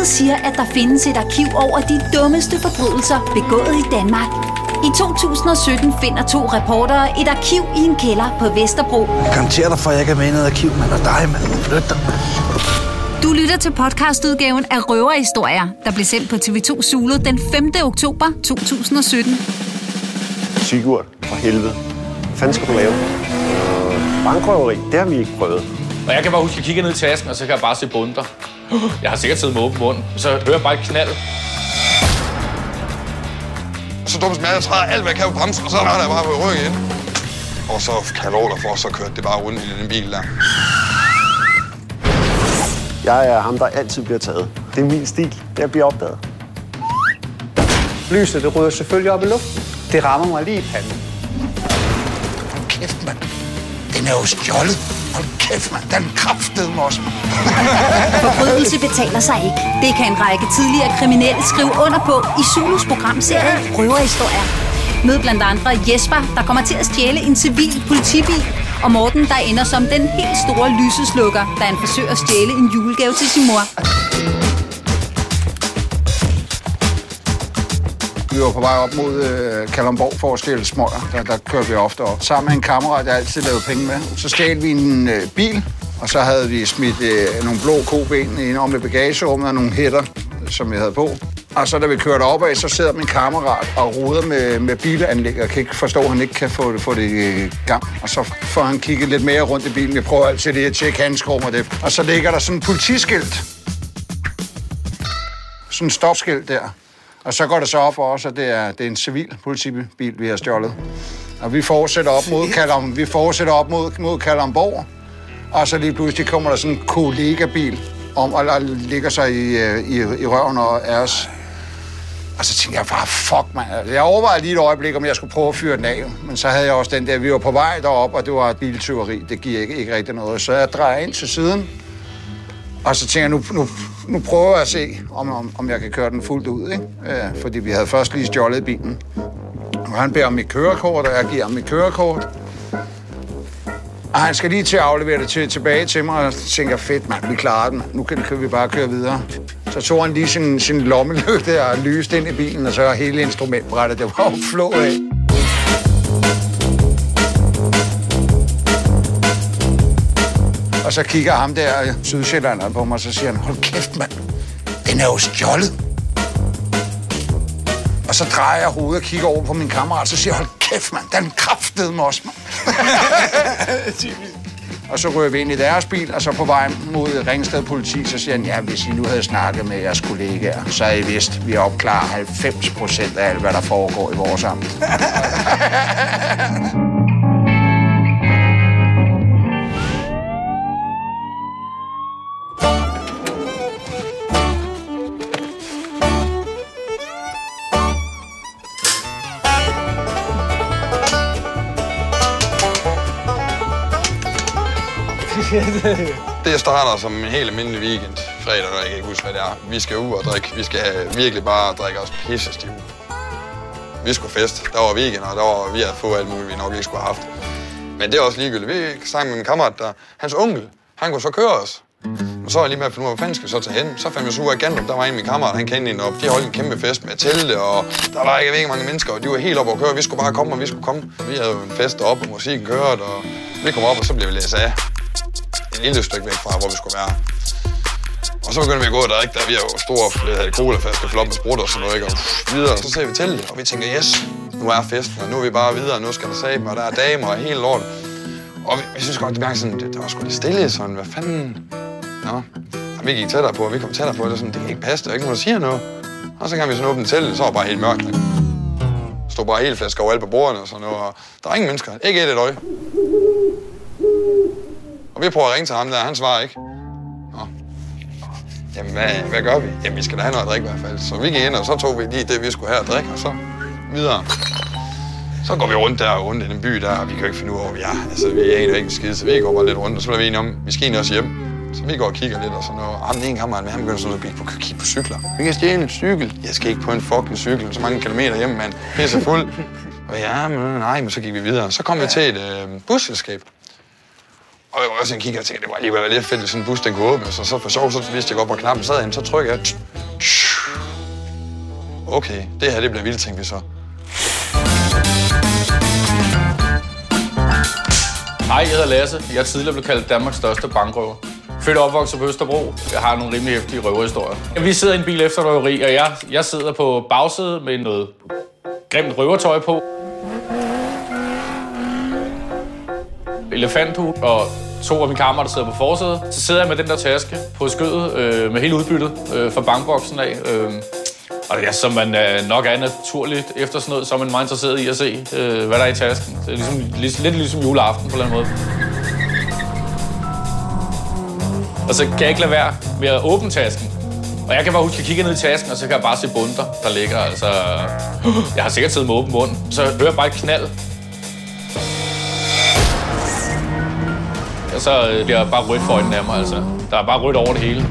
Rygtet siger, at der findes et arkiv over de dummeste forbrydelser begået i Danmark. I 2017 finder to reportere et arkiv i en kælder på Vesterbro. Jeg garanterer dig for, at jeg ikke er med i noget arkiv, mand. Og dig, mand. Flyt dig. Du lytter til podcastudgaven af Røverhistorier, der blev sendt på TV2 Zulu den 5. oktober 2017. Sigurd, for helvede. Hvad fanden skal du lave? Øh, bankrøveri, det har vi ikke prøvet. Og jeg kan bare huske, at jeg kigger ned i tasken, og så kan jeg bare se bunder. Jeg har sikkert siddet med åben mund. Så hører jeg bare et knald. Så dumt som jeg, jeg træder alt, hvad jeg kan på bremsen, og så retter jeg bare på ryggen ind. Og så kan jeg love dig for, så kørte det bare rundt i den bil der. Jeg er ham, der altid bliver taget. Det er min stil. Jeg bliver opdaget. Lyset, det rydder selvfølgelig op i luften. Det rammer mig lige i panden. Hold kæft, mand. Den er jo stjålet. Hold kæft, mand. Den kraftedeme også, mand. Forbrydelse betaler sig ikke. Det kan en række tidligere kriminelle skrive under på i Zulus programserie Røverhistorier. Mød blandt andre Jesper, der kommer til at stjæle en civil politibil, og Morten, der ender som den helt store lyseslukker, da han forsøger at stjæle en julegave til sin mor. Vi var på vej op mod øh, Kalundborg for at stjæle smøger. Der, der kørte vi ofte op. Sammen med en kammerat, jeg altid lavede penge med. Så stjal vi en øh, bil, og så havde vi smidt øh, nogle blå koben ind om i bagagerummet og nogle hætter, som vi havde på. Og så da vi kørte op af, så sidder min kammerat og roder med, med bilanlæg, og kan ikke forstå, at han ikke kan få det, få det i gang. Og så får han kigget lidt mere rundt i bilen. Jeg prøver altid lige at tjekke handskrum og det. Og så ligger der sådan en politiskilt. Sådan en stopskilt der. Og så går det så op for os, at det er, det er en civil politibil, vi har stjålet. Og vi fortsætter op mod, Kalum, vi fortsætter op mod, mod Kalundborg. Og så lige pludselig kommer der sådan en kollegabil om og og ligger sig i, øh, i, i røven og er os. Og så tænkte jeg bare, fuck man. Jeg overvejede lige et øjeblik, om jeg skulle prøve at fyre den af. Men så havde jeg også den der, vi var på vej derop, og det var et biltyveri. Det giver ikke, ikke rigtig noget. Så jeg drejer ind til siden. Og så tænker jeg, nu, nu, nu prøver jeg at se, om, om, om jeg kan køre den fuldt ud. Ikke? Øh, fordi vi havde først lige stjålet bilen. Og han beder om mit kørekort, og jeg giver ham mit kørekort. Og han skal lige til at aflevere det til, tilbage til mig, og så tænker jeg, fedt mand, vi klarer den. Nu kan, kan vi bare køre videre. Så tog han lige sin, sin lommelygte og lyste ind i bilen, og så hele instrumentbrættet, det var jo flået af. Og så kigger ham der, øh, sydsjællanderen, på mig, og så siger han, hold kæft mand, den er jo stjålet. Og så drejer jeg hovedet og kigger over på min kammerat, så siger jeg, hold kæft mand, den kraftede mig også, mand. og så rører vi ind i deres bil, og så på vej mod Ringsted politi, så siger han, ja, hvis I nu havde snakket med jeres kollegaer, så havde I vidst, vi opklarer 90 procent af alt, hvad der foregår i vores amt. Det starter som en helt almindelig weekend. Fredag, når jeg kan ikke huske, hvad det er. Vi skal ud og drikke. Vi skal virkelig bare drikke os pisse stive. Vi skulle fest. Der var weekend, og der var, vi havde fået alt muligt, vi nok ikke skulle have haft. Men det er også ligegyldigt. Vi sang med en kammerat, der, hans onkel, han kunne så køre os. Og så var jeg lige med at finde ud af, hvor fanden skal vi så tage hen? Så fandt vi så ud af Gandrup, der var en af mine kammerater, han kendte en op. De holdt en kæmpe fest med telte, og der var ikke, ikke mange mennesker, og de var helt oppe at køre. Vi skulle bare komme, og vi skulle komme. Vi havde jo en fest deroppe, og musikken kørte, og vi kom op, og så blev vi læst af. Et lille stykke væk fra, hvor vi skulle være. Og så begynder vi at gå og drikke, der vi har jo store øh, flere colaflasker, flot med sprut og sådan noget, ikke? Og videre, så ser vi til det, og vi tænker, yes, nu er festen, og nu er vi bare videre, nu skal der sabe, og der er damer og helt lort. Og vi, vi synes godt, det, sådan, det, det var sgu lidt stille, sådan, hvad fanden? Nå, og vi gik tættere på, og vi kom tættere på, og det, sådan, det kan ikke passe, der er ikke nogen, der siger noget. Og så kan vi sådan åbne til, så var bare helt mørkt. Ikke? stod bare helt flasker over alle på bordene og sådan noget, og der er ingen mennesker, ikke et et øje. Og vi prøver at ringe til ham der, han svarer ikke. Nå. Jamen, hvad, hvad gør vi? Jamen, vi skal da have noget at drikke i hvert fald. Så vi gik ind, og så tog vi lige det, vi skulle have at drikke, og så videre. Så går vi rundt der og rundt i den by der, og vi kan jo ikke finde ud af, hvor vi er. Altså, vi er egentlig ikke skide, så vi går bare lidt rundt, og så bliver vi enige om, vi skal egentlig også hjem. Så vi går og kigger lidt og sådan noget. Og ham den ene kammerat med, han begynder sådan noget at kigge på cykler. Vi kan stjæle en cykel. Jeg skal ikke på en fucking cykel, så mange kilometer hjem, mand. Pisse fuld. Og ja, men nej, men så gik vi videre. Så kom vi til et øh, busselskab. Og jeg var også en kigger og tænkte, det var alligevel lidt fedt, hvis sådan en bus den kunne åbne. Så, så for sjov, så vidste jeg godt, hvor knappen sad henne. Så trykker jeg. Okay, det her det bliver vildt, tænkte vi så. Hej, jeg hedder Lasse. Jeg er tidligere blevet kaldt Danmarks største bankrøver. Født og opvokset på Østerbro. Jeg har nogle rimelig hæftige røverhistorier. Vi sidder i en bil efter røveri, og jeg, jeg sidder på bagsædet med noget grimt røvertøj på. Elefanthue og to af mine kammerater sidder på forsædet. Så sidder jeg med den der taske på skødet øh, med hele udbyttet øh, fra bankboksen af. Øh, og ja, som man øh, nok er naturligt efter sådan noget, så er man meget interesseret i at se, øh, hvad der er i tasken. Det er ligesom, lidt, lidt ligesom juleaften på en eller anden måde. Og så kan jeg ikke lade være med at åbne tasken. Og jeg kan bare huske, at jeg kigger ned i tasken, og så kan jeg bare se bunter, der ligger. Altså, jeg har sikkert siddet med åben mund. Så hører jeg bare et knald. Så øh, bliver jeg bare rødt for øjnene af mig, altså. Der er bare rødt over det hele.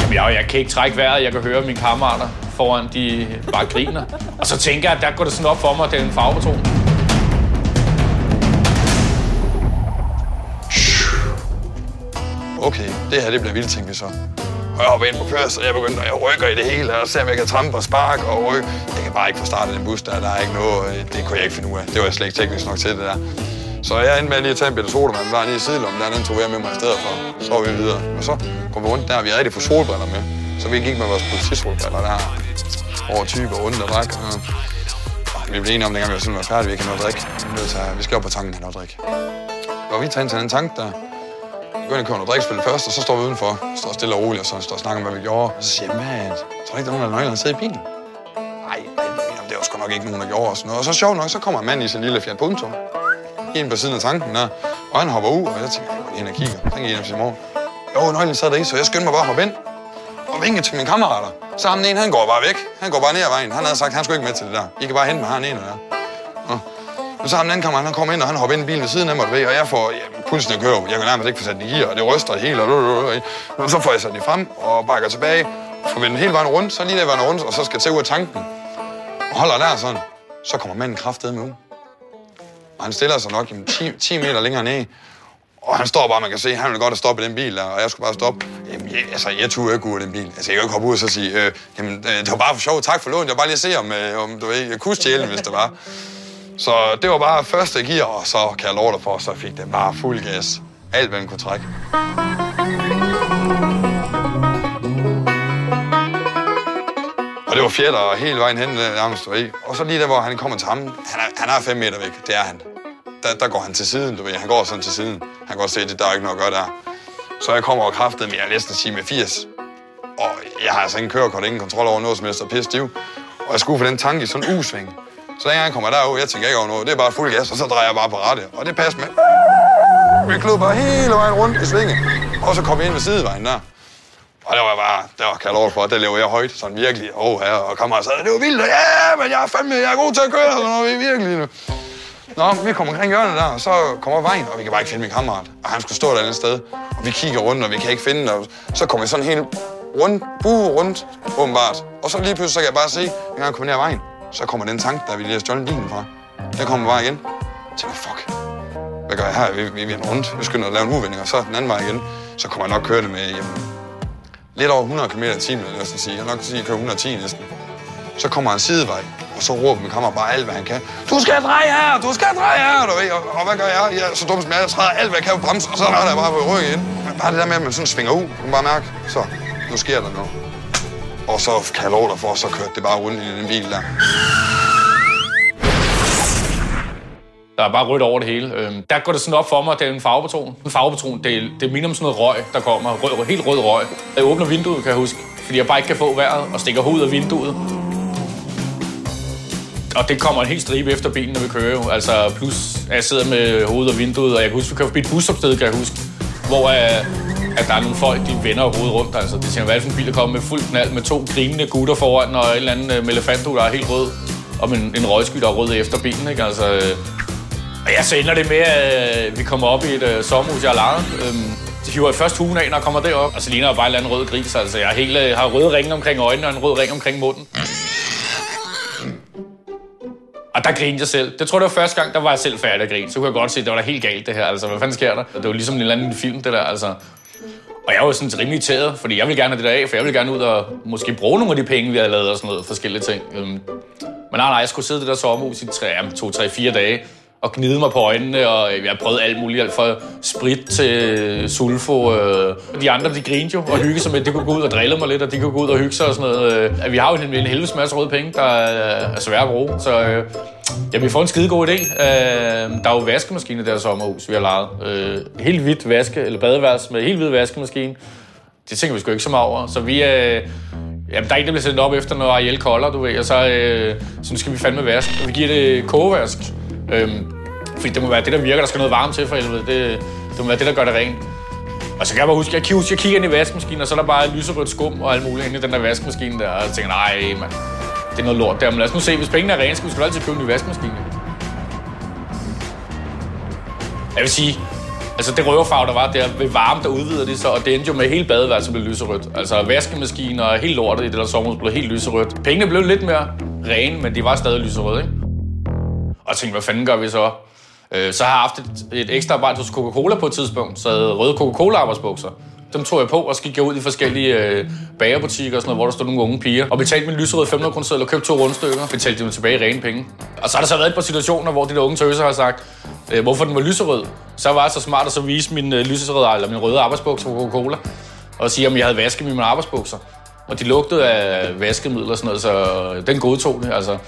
Jamen, jeg, jeg kan ikke trække vejret. Jeg kan høre mine kammerater foran, de bare griner. Og så tænker jeg, at der går det sådan op for mig, at det er en farvepatron. Okay, det her det bliver vildt, tænkte vi så. Og jeg hopper ind på kørsel, og jeg begynder, jeg rykker i det hele, og ser, om jeg kan trampe og sparke og rykke. Jeg kan bare ikke få startet den bus der, der er ikke noget, øh, det kunne jeg ikke finde ud af. Det var jeg slet ikke teknisk nok til det der. Så jeg endte med lige at tage en bitte sodavand, var lige i sidelommen, der den tog jeg med mig i stedet for. Så var vi videre. Og så kom vi rundt der, vi havde rigtig få solbriller med. Så vi gik med vores politisolbriller der over 20 og rundt og drak. Og, vi blev enige om, dengang vi var sådan var færdige, vi kan noget drik. drikke. Vi, tage, vi skal op på tanken have noget at drikke. Og vi tager ind til den tank der. Vi går ind og køber noget drikspil først, og så står vi udenfor. Står stille og roligt, og så står og snakker om, hvad vi gjorde. Og så siger jeg, man, tror du ikke, der er nogen, der nøgler, der sidder i bilen? Nej, det var sgu nok ikke nogen, der gjorde os noget. Og så sjovt nok, så kommer en mand i sin lille Fiat Punto en på siden af tanken der, og han hopper ud, og jeg tænker, jeg går lige ind og kigger. Den gik ind til morgen. Jo, nøglen sad der i, så jeg skyndte mig bare at hoppe ind og vinke til mine kammerater. Så ham den ene, han går bare væk. Han går bare ned ad vejen. Han havde sagt, han skulle ikke med til det der. I kan bare hente mig, han ene der. Og, og så ham den anden kammerat, han kommer ind, og han hopper ind i bilen ved siden af mig, og jeg får ja, pulsen at køre. Jeg kan nærmest ikke få sat den i gear, og det ryster det hele. Og, og så får jeg sat den frem og bakker tilbage. Får den hele vejen rundt, så lige der vejen rundt, og så skal jeg tage ud af tanken. Og holder der sådan. Så kommer manden kraftedet med ud. Og han stiller sig nok jamen, 10, 10 meter længere ned. Og han står bare, man kan se, han vil godt have stoppet den bil der, og jeg skulle bare stoppe. Jamen, jeg, altså, jeg turde ikke ud af den bil. Altså, jeg kan ikke hoppe ud og så sige, øh, jamen, øh, det var bare for sjov, tak for lånet, Jeg var bare lige at se, om, øh, om du ved, jeg kunne stjæle hvis det var. Så det var bare første gear, og så kan jeg love dig for, så fik den bare fuld gas. Alt, hvad den kunne trække. Og det var fjetter hele vejen hen, nærmest var. Og så lige der, hvor han kommer til ham, han er, han er fem meter væk, det er han. Der, der går han til siden, du ved. Han går sådan til siden. Han kan godt se, at der er ikke noget at gøre der. Så jeg kommer og kraftet med, jeg er næsten sige med 80. Og jeg har altså ingen kørekort, ingen kontrol over noget som helst, og pisse stiv. Og jeg skulle for den tanke i sådan en usving. Så da jeg kommer derud, jeg tænker ikke over noget, det er bare fuld gas, og så drejer jeg bare på rette. Og det passer med. Vi klod bare hele vejen rundt i svinget. Og så kom vi ind ved sidevejen der. Og der var bare, der var kaldt over for, der lever jeg højt, sådan virkelig. Åh, oh, her, og kammerater sagde, det var vildt, ja, men jeg er fandme, jeg er god til at køre, sådan noget, virkelig nu. Nå, vi kommer omkring hjørnet der, og så kommer vejen, og vi kan bare ikke finde min kammerat. Og han skulle stå der et andet sted. Og vi kigger rundt, og vi kan ikke finde og Så kommer vi sådan helt rundt, bue rundt, åbenbart. Og så lige pludselig, så kan jeg bare se, at jeg kommer ned ad vejen, så kommer den tank, der vi lige har stjålet bilen fra. Der kommer bare igen. Jeg tænker, fuck, hvad gør jeg her? Vi, vi, vi er rundt, vi skynder at lave en uvending, og så den anden vej igen. Så kommer jeg nok køre det med, jamen, lidt over 100 km i timen, vil jeg sige. Jeg nok sige, at jeg kører 110 næsten. Så kommer en sidevej, og så råber min kammerat bare alt, hvad han kan. Du skal dreje her, du skal dreje her, du ved. Og, og hvad gør jeg? Jeg er så dum som jeg, jeg træder alt, hvad jeg kan på bremsen, og så er jeg bare på ryggen ind. Bare det der med, at man sådan svinger ud, man bare mærke, så nu sker der noget. Og så kan jeg love dig for, så kørte det bare rundt i den bil der. Der er bare rødt over det hele. Øhm, der går det sådan op for mig, at det er en farvepatron. En farvepatron, det, det minder om sådan noget røg, der kommer. Rød, helt rød røg. Jeg åbner vinduet, kan jeg huske. Fordi jeg bare ikke kan få vejret og stikker hovedet af vinduet. Og det kommer en helt stribe efter benene, når vi kører jo. Altså, plus at jeg sidder med hovedet og vinduet, og jeg kan huske, vi kører forbi et busopsted, kan jeg huske. Hvor at, at der er nogle folk, de vender hovedet rundt. Altså, det siger, hvad er det for en bil, der kommer med fuld knald, med to grinende gutter foran, og en eller anden øh, uh, elefanto, der er helt rød. Og en, en røgsky, der er rød efter benene, ikke? Altså, øh, og ja, så ender det med, at øh, vi kommer op i et øh, sommerhus, jeg har lejet. Øh, de hiver først hugen af, når jeg kommer derop. Altså, og så ligner jeg bare en eller anden rød gris. Altså, jeg har, hele, har røde ringe omkring øjnene og en rød ring omkring munden. Og der grinede jeg selv. Det tror jeg, det var første gang, der var jeg selv færdig at grine. Så kunne jeg godt se, at det var da helt galt det her. Altså, hvad fanden sker der? Det var ligesom en eller anden film, det der. Altså. Og jeg var sådan rimelig irriteret, fordi jeg ville gerne have det der af, for jeg ville gerne ud og måske bruge nogle af de penge, vi havde lavet og sådan noget forskellige ting. Øhm, men nej, nej, jeg skulle sidde i det der sommerhus i 3, 2, 3, 4 dage og gnide mig på øjnene, og jeg prøvede alt muligt, alt fra sprit til sulfo. Øh. De andre, de grinede jo og hyggede sig med, at de kunne gå ud og drille mig lidt, og de kunne gå ud og hygge sig og sådan noget. Øh, Vi har jo en, en helvedes masse røde penge, der er svære at bruge, så øh, ja, vi får en skide god idé. Øh, der er jo vaskemaskine der sommerhus, vi har lejet. Øh, helt hvidt vaske, eller badeværelse med helt hvid vaskemaskine. Det tænker vi sgu ikke så meget over. Så vi, øh, Jamen, der er en, der bliver sendt op efter når Ariel kolder, du ved, og så, øh, så nu skal vi fandme vaske. Og vi giver det kogevask. Øhm, fordi det må være det, der virker. Der skal noget varme til for helvede. Det, det må være det, der gør det rent. Og så kan jeg bare huske, jeg, kigger, jeg kigger ind i vaskemaskinen, og så er der bare lyserødt skum og alt muligt inde i den der vaskemaskine der. Og jeg tænker, nej, mand, det er noget lort der. Men lad os nu se, hvis pengene er rene, skal vi sgu altid købe en ny vaskemaskine. Jeg vil sige, altså det røverfarve, der var der ved varme, der udvider det så, og det endte jo med hele badeværelset blev lyserødt. Altså vaskemaskiner og helt lortet i det der sommerhus blev helt lyserødt. Pengene blev lidt mere rene, men de var stadig lyserøde, ikke? Og jeg tænkte, hvad fanden gør vi så? Øh, så har jeg haft et, et ekstra arbejde hos Coca-Cola på et tidspunkt, så jeg havde røde Coca-Cola-arbejdsbukser. Dem tog jeg på, og så gik jeg ud i forskellige øh, bagerbutikker og sådan noget, hvor der stod nogle unge piger. Og betalte min lyserøde 500 kroner seddel og købte to rundstykker. Betalte dem tilbage i rene penge. Og så har der så været et par situationer, hvor de der unge tøser har sagt, øh, hvorfor den var lyserød. Så var jeg så smart at så vise min øh, lyserøde, eller min røde arbejdsbukser på Coca-Cola. Og sige, om jeg havde vasket mine arbejdsbukser. Og de lugtede af vaskemiddel og sådan noget, så den godtog det. Altså.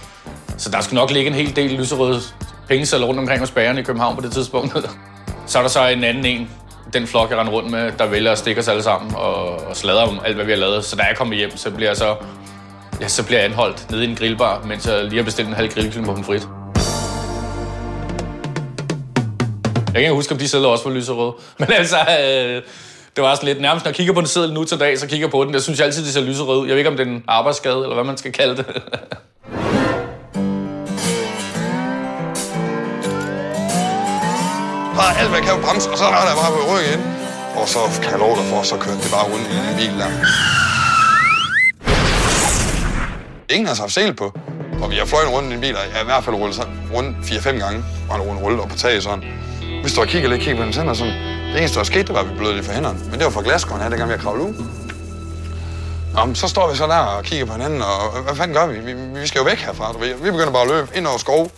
Så der skal nok ligge en hel del lyserøde pengesedler rundt omkring hos bagerne i København på det tidspunkt. så er der så en anden en, den flok, jeg render rundt med, der vælger at stikke os alle sammen og, og sladre om alt, hvad vi har lavet. Så da jeg kommer hjem, så bliver jeg så, ja, så bliver jeg anholdt nede i en grillbar, mens jeg lige har bestilt en halv grillkylling på frit. Jeg kan ikke huske, om de sædler også var lyserøde. Men altså, øh, det var sådan lidt nærmest, når jeg kigger på en seddel nu til dag, så kigger jeg på den. Jeg synes jeg altid, det ser lyserød ud. Jeg ved ikke, om det er en arbejdsskade, eller hvad man skal kalde det. Bare alt, hvad jeg kan på bremse, og så retter jeg bare på ryggen ind. Og så kan jeg love dig for, så kørte det bare rundt i en bil der. Ingen har haft sel på. Og vi har fløjet rundt i en bil, og jeg har i hvert fald rullet sådan rundt 4-5 gange. Og han rullet, op på taget sådan. Vi står og kigger lidt, kigger på den tænder sådan. Det eneste, der skete, det var, at vi blødte lidt for hænderne. Men det var fra glaskåren her, dengang vi har kravlet ud. Nå, så står vi så der og kigger på hinanden, og hvad fanden gør vi? Vi, vi skal jo væk herfra, du ved. Vi begynder bare at løbe ind over skov.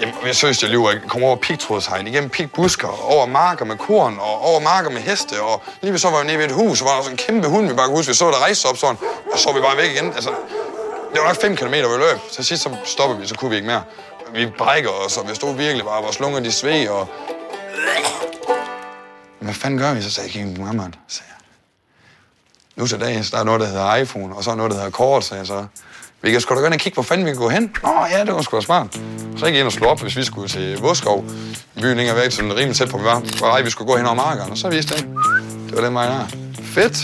Jamen, jeg synes, jeg lyver. Jeg kom over pigtrådshegn, igennem pigbusker, over marker med korn, og over marker med heste, og lige ved så var vi nede ved et hus, og var der sådan en kæmpe hund, vi bare kunne huske. Vi så der rejse op sådan, og så var vi bare væk igen. Altså, det var nok 5 km, vi løb. Til sidst så stopper vi, så kunne vi ikke mere. Vi brækker os, og vi stod virkelig bare, vores lunger de sved, og... Hvad fanden gør vi? Så sagde jeg, kigge på mamma, sagde jeg. Nu til dagen, der er noget, der hedder iPhone, og så er noget, der hedder kort, sagde jeg så. Vi kan sgu da gå ind og kigge, hvor fanden vi kan gå hen. Nå ja, det var sgu da smart. Så gik ind og slå op, hvis vi skulle til Våskov. Byen længere væk, sådan rimelig tæt på, vi var. Hvor vej vi skulle gå hen over markerne, og så viste det. Det var den vej der. Fedt.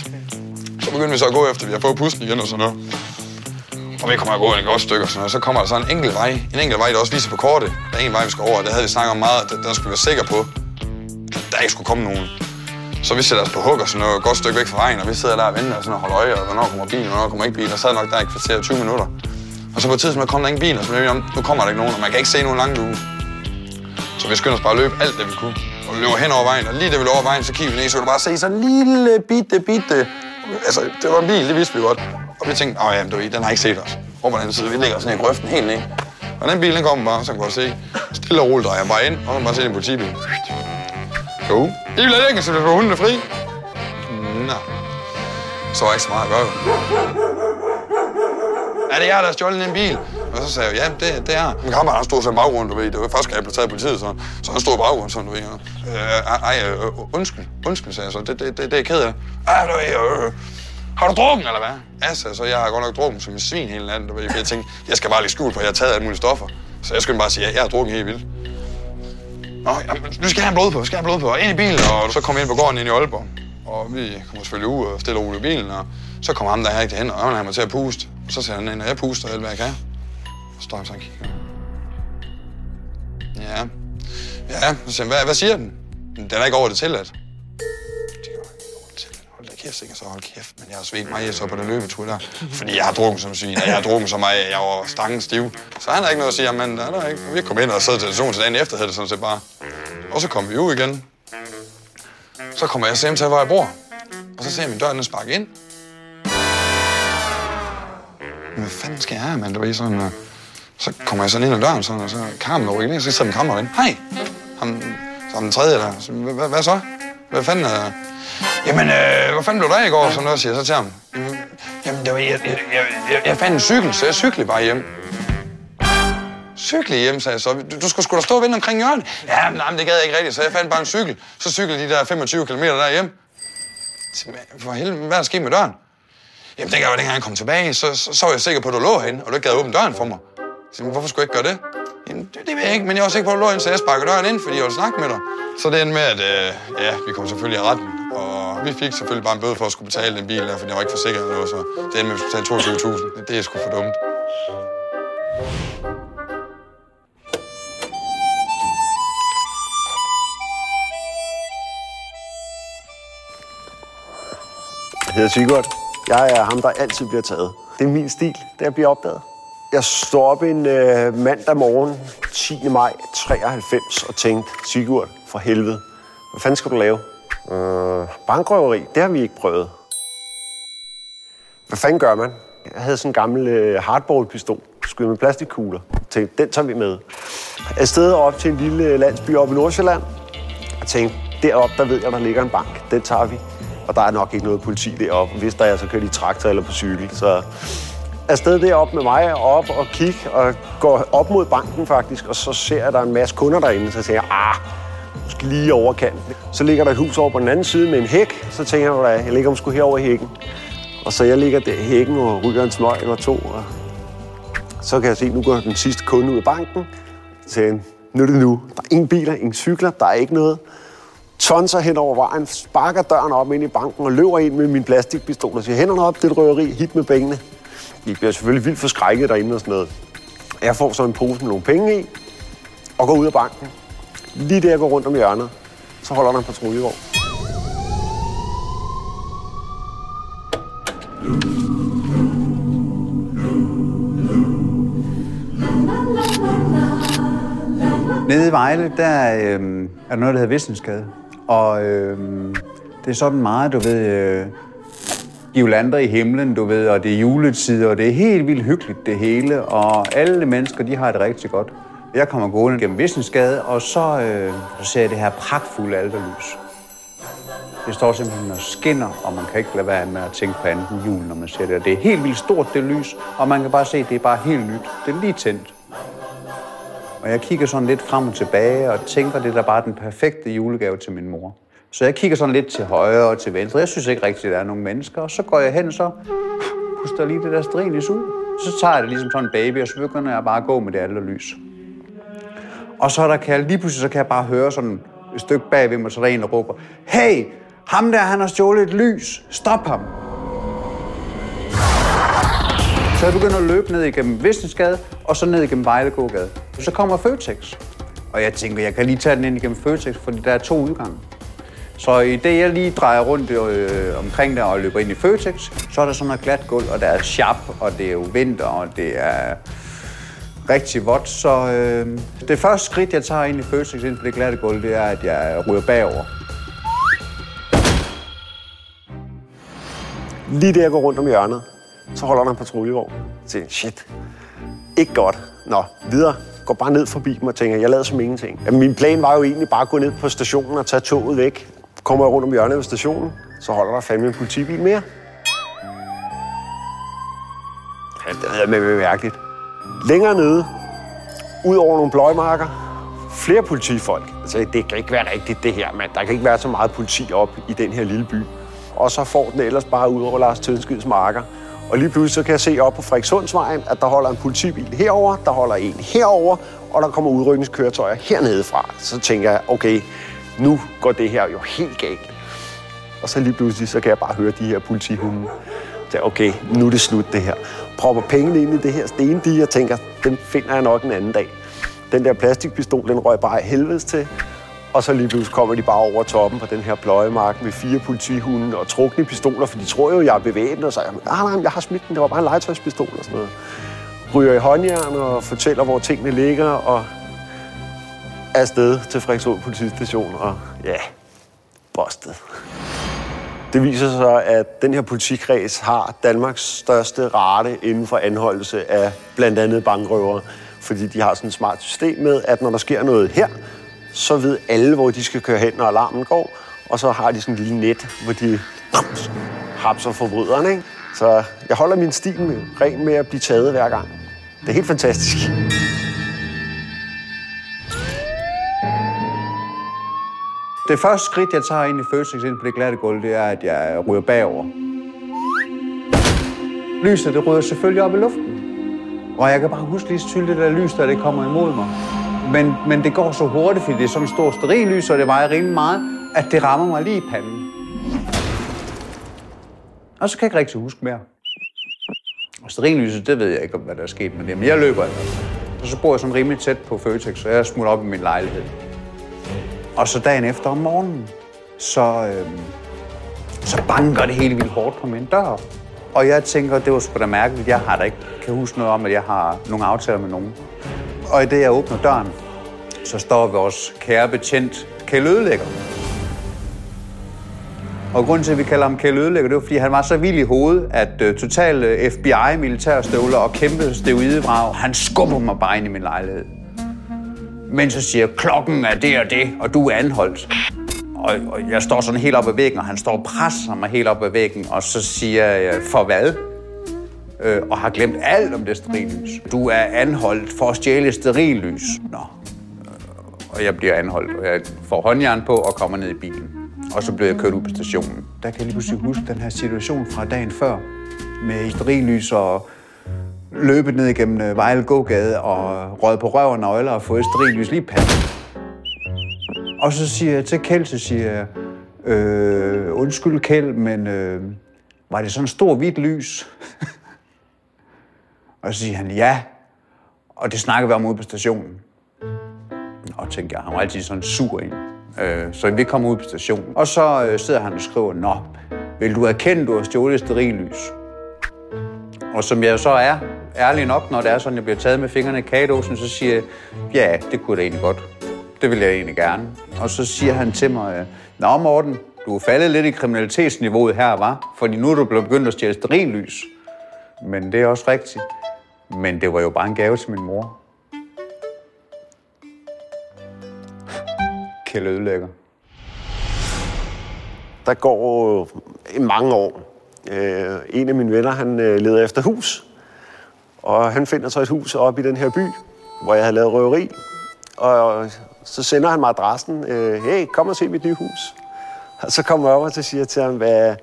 Så begyndte vi så at gå efter, vi har fået pusten igen og sådan noget. Og vi kommer at gå en godt stykke og sådan noget. Så kommer der så en enkelt vej. En enkelt vej, der også viser på kortet. Der er en vej, vi skal over. Det havde vi snakket om meget, at der skulle vi være sikre på. Der ikke skulle komme nogen. Så vi sætter os på hug og sådan noget, et godt stykke væk fra vejen, og vi sidder der og venter og, sådan og holder øje, og hvornår kommer bilen, og hvornår kommer ikke bilen. Og så sad nok der i kvarter 20 minutter. Og så på et tidspunkt kom der ingen bil, og så blev vi om, nu kommer der ikke nogen, og man kan ikke se nogen langt uge. Så vi skyndte os bare at løbe alt det, vi kunne. Og vi løber hen over vejen, og lige da vi løber over vejen, så kigger vi ned, så kunne du bare se så en lille bitte, bitte. Altså, det var en bil, det vidste vi godt. Og vi tænkte, åh ja, du I, den har ikke set os. Over på den anden side, vi ligger sådan i grøften helt ned. Og den bil, den kommer bare, så kan du se. Stille og roligt drejer jeg bare ind, og så bare se en politibil. Jo. I vil ikke, så vi får hundene fri. Nå. Så var ikke så meget at gøre. Er det jer, der har stjålet en bil? Og så sagde jeg, ja, det, det er. Min kammerat, han stod så i baggrunden, du ved. Det var første gang, jeg blev taget af politiet, sådan. Så han stod i baggrunden, sådan, du ved. Øh, ej, øh, øh, undskyld, undskyld, sagde jeg så. Det, det, det, det er jeg ked af. Ej, du ved, øh, øh. har du drukket, eller hvad? Ja, så, så jeg har godt nok drukket som en svin hele natten, du ved. Jeg tænkte, jeg skal bare lige skjul på, at jeg har taget alle mulige stoffer. Så jeg skulle bare sige, ja, jeg har drukket helt vildt. Nå, jamen, nu skal jeg have blod på, skal jeg have blod på. Og ind i bilen, og så kom jeg ind på gården ind i Aalborg. Og vi kommer selvfølgelig ud og stille roligt i bilen, og så kommer ham der her ikke hen, og han har mig til at puste. Så siger han, ind, at jeg puster alt, hvad jeg kan. Så står han så og kigger. Ja. Ja, så siger hvad, hvad siger den? Den er ikke over det tilladt. Det er ikke. Hold da jeg kæft, ikke? så hold kæft, men jeg har svedt mig så på den løbetur der. Fordi jeg har drukket som svin, og jeg har drukket så meget, jeg var stangen stiv. Så han har ikke noget at sige, men der er ikke. Vi kom ind og sad til stationen til dagen efter, havde det sådan set bare. Og så kom vi ud igen. Så kommer jeg hjem til, hvor jeg bor. Og så ser jeg min dør, den sparke ind. Men hvad fanden skal jeg have, mand? Det var sådan, uh... så kommer jeg sådan ind ad døren, sådan, og så Carmen over og så sidder min kammerat ind. Hej! Ham, så den tredje der. Så, hvad, hvad så? Hvad fanden er... Jamen, øh, hvad fanden blev der i går? som noget, siger så til ham. Jamen, det var, jeg, jeg, jeg, jeg, jeg fandt en cykel, så jeg cyklede bare hjem. Cykle hjem, sagde jeg så. Du, du skulle sgu da stå og vente omkring hjørnet. Ja, men, nej, men det gad jeg ikke rigtigt, så jeg fandt bare en cykel. Så cyklede de der 25 km derhjem. For helvede, hvad er der sket med døren? Jamen, dengang, dengang jeg kom tilbage, så, så, så var jeg sikker på, at du lå herinde, og du ikke gad åbne døren for mig. Så, hvorfor skulle jeg ikke gøre det? Jamen, det, det ved jeg ikke, men jeg var sikker på, at du lå herinde, så jeg sparkede døren ind, fordi jeg ville snakke med dig. Så det endte med, at øh, ja, vi kom selvfølgelig i retten, og vi fik selvfølgelig bare en bøde for at skulle betale den bil der, fordi jeg var ikke forsikret eller noget, så det endte med, at vi skulle betale 22.000. Det er sgu for dumt. Hedder Sigurd. Jeg er ham, der altid bliver taget. Det er min stil, det er at blive opdaget. Jeg står op en øh, mandag morgen, 10. maj 93, og tænkte, Sigurd, for helvede, hvad fanden skal du lave? Øh, bankrøveri, det har vi ikke prøvet. Hvad fanden gør man? Jeg havde sådan en gammel øh, hardball-pistol, skudt med plastikkugler. Tænkte, den tager vi med. Jeg sted op til en lille øh, landsby oppe i Nordsjælland. og tænkte, deroppe, der ved jeg, der ligger en bank. Den tager vi. Og der er nok ikke noget politi deroppe. Hvis der er, så kører de traktor eller på cykel. Så afsted derop med mig og op og kigge og går op mod banken faktisk, og så ser jeg, at der er en masse kunder derinde, så tænker jeg, ah, måske lige over kanten. Så ligger der et hus over på den anden side med en hæk, så tænker jeg, at jeg ligger måske herover i hækken. Og så jeg ligger der i hækken og ryger en smøg eller to, og så kan jeg se, at nu går den sidste kunde ud af banken. Så jeg, nu er det nu. Der er ingen biler, ingen cykler, der er ikke noget. Tonser hen over vejen, sparker døren op ind i banken og løber ind med min plastikpistol og siger, hænderne op, det er et røveri, hit med pengene. De bliver selvfølgelig vildt forskrækket derinde og sådan noget. Jeg får så en pose med nogle penge i, og går ud af banken. Lige der jeg går rundt om hjørnet, så holder der en patruljevogn. Nede i Vejle, der øh, er der noget, der hedder Vissenskade. Og øh, det er sådan meget, du ved, øh, Giolander i himlen, du ved, og det er juletid, og det er helt vildt hyggeligt, det hele. Og alle mennesker, de har det rigtig godt. Jeg kommer gående gennem Vissensgade, og så, øh, så ser jeg det her pragtfulde alderlys. Det står simpelthen og skinner, og man kan ikke lade være med at tænke på andet end jul, når man ser det. Og det er helt vildt stort, det lys, og man kan bare se, at det er bare helt nyt. Det er lige tændt. Og jeg kigger sådan lidt frem og tilbage og tænker, det er da bare den perfekte julegave til min mor. Så jeg kigger sådan lidt til højre og til venstre. Jeg synes ikke rigtigt, at der er nogen mennesker. Og så går jeg hen, så puster lige det der stearinlys ud. Så tager jeg det ligesom sådan en baby, og så begynder jeg bare at gå med det alle lys. Og så der kan jeg, lige pludselig så kan jeg bare høre sådan et stykke bag ved mig, så der er en, der råber, Hey, ham der, han har stjålet et lys. Stop ham. Så jeg begynder at løbe ned igennem Vestensgade, og så ned igennem Vejlegågade. Så kommer Føtex. Og jeg tænker, jeg kan lige tage den ind igennem Føtex, fordi der er to udgange. Så i det, jeg lige drejer rundt øh, omkring der og løber ind i Føtex, så er der sådan noget glat gulv, og der er sharp, og det er jo vinter, og det er rigtig vådt. Så øh, det første skridt, jeg tager ind i Føtex ind på det glatte gulv, det er, at jeg ryger bagover. Lige der jeg går rundt om hjørnet, så holder der en patruljevogn. Jeg tænker, shit, ikke godt. Nå, videre. Går bare ned forbi dem og tænker, jeg lader som ingenting. Jamen, min plan var jo egentlig bare at gå ned på stationen og tage toget væk. Kommer jeg rundt om hjørnet ved stationen, så holder der fandme en politibil mere. Ja, det er med mærkeligt. Længere nede, ud over nogle bløjmarker, flere politifolk. Altså, det kan ikke være rigtigt, det her, mand. Der kan ikke være så meget politi op i den her lille by. Og så får den ellers bare ud over Lars Tønskids marker. Og lige pludselig så kan jeg se op på Frederikssundsvejen, at der holder en politibil herover, der holder en herover, og der kommer udrykningskøretøjer hernede fra. Så tænker jeg, okay, nu går det her jo helt galt. Og så lige pludselig, så kan jeg bare høre de her politihunde. Så okay, nu er det slut det her. Propper pengene ind i det her stendige og tænker, den finder jeg nok en anden dag. Den der plastikpistol, den røg bare helvedes til. Og så lige pludselig kommer de bare over toppen på den her pløjemark med fire politihunde og trukne pistoler, for de tror jo, jeg er bevæbnet, og så er jeg, ah, nej, jeg har smidt den, det var bare en legetøjspistol og sådan noget. Ryger i håndjern og fortæller, hvor tingene ligger, og er afsted til Frederiksholm politistation, og ja, busted. Det viser sig, at den her politikreds har Danmarks største rate inden for anholdelse af blandt andet bankrøvere. Fordi de har sådan et smart system med, at når der sker noget her, så ved alle, hvor de skal køre hen, når alarmen går. Og så har de sådan en lille net, hvor de hapser forbryderen. Ikke? Så jeg holder min stil med, ren med at blive taget hver gang. Det er helt fantastisk. Det første skridt, jeg tager ind i Føtex ind på det glatte gulv, det er, at jeg ryger bagover. Lyset, det ryger selvfølgelig op i luften. Og jeg kan bare huske lige så tydeligt, det der lys, der det kommer imod mig. Men, men det går så hurtigt, fordi det er sådan en stor sterillys, og det vejer rimelig meget, at det rammer mig lige i panden. Og så kan jeg ikke rigtig huske mere. Og sterilllyset, det ved jeg ikke, hvad der er sket med det, men jeg løber altså. Og så bor jeg sådan rimelig tæt på Føtex, så jeg smutter op i min lejlighed. Og så dagen efter om morgenen, så, øh, så banker det hele vildt hårdt på min dør. Og jeg tænker, det var sgu da mærkeligt. Jeg har da ikke kan huske noget om, at jeg har nogle aftaler med nogen. Og i det, jeg åbner døren, så står vores kære betjent Kjell Ødelægger. Og grunden til, at vi kalder ham Kjell Ødelægger, det var, fordi han var så vild i hovedet, at uh, total øh, FBI, militærstøvler og kæmpe steroidebrag, han skubber mig bare ind i min lejlighed. Men så siger klokken er det og det, og du er anholdt. Og, og jeg står sådan helt op ad væggen, og han står og presser mig helt op ad væggen, og så siger jeg, for hvad? Øh, og har glemt alt om det sterillys. Du er anholdt for at stjæle sterillys. Nå. Øh, og jeg bliver anholdt, og jeg får håndjern på og kommer ned i bilen. Og så bliver jeg kørt ud på stationen. Der kan jeg lige pludselig huske den her situation fra dagen før, med sterillys og løbet ned igennem øh, Vejle Gågade og røget på røv og nøgler og fået sterillys lige panden. Og så siger jeg til Kjeld, så siger jeg, øh, undskyld Kjeld, men øh, var det sådan en stor hvidt lys? og så siger han, ja. Og det snakker vi om ude på stationen. Og tænker jeg, han var altid sådan sur ind. Øh, så vi kommer ud på stationen. Og så øh, sidder han og skriver, Nå, vil du erkende, du har stjålet sterillys? Og som jeg så er, ærlig nok, når det er sådan, jeg bliver taget med fingrene i kagedåsen, så siger jeg, ja, det kunne jeg da egentlig godt. Det vil jeg egentlig gerne. Og så siger han til mig, øh, Nå Morten, du er faldet lidt i kriminalitetsniveauet her, var? Fordi nu er du blevet begyndt at stjæle sterillys. Men det er også rigtigt. Men det var jo bare en gave til min mor. Kjell ødelægger. Der går mange år. Øh, en af mine venner, han øh, leder efter hus. Og han finder så et hus op i den her by, hvor jeg havde lavet røveri. Og så sender han mig adressen. Øh, hey, kom og se mit nye hus. Og så kommer jeg over og siger til ham, hvad,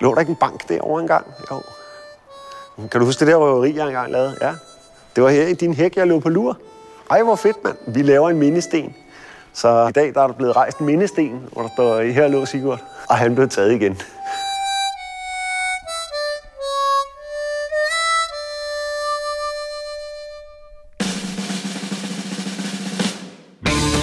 lå der ikke en bank derovre engang? Jo. Kan du huske det der røveri, jeg engang lavede? Ja. Det var her i din hæk, jeg lå på lur. Ej, hvor fedt, mand. Vi laver en mindesten. Så i dag der er der blevet rejst en mindesten, hvor der står, her lå Sigurd. Og han blev taget igen.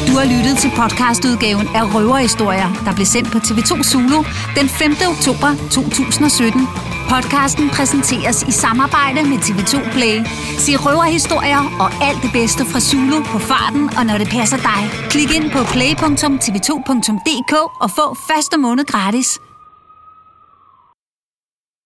Du har lyttet til podcastudgaven af Røverhistorier, der blev sendt på TV2 Zulu den 5. oktober 2017. Podcasten præsenteres i samarbejde med TV2 Play. Se røverhistorier og alt det bedste fra Zulu på farten og når det passer dig. Klik ind på play.tv2.dk og få første måned gratis.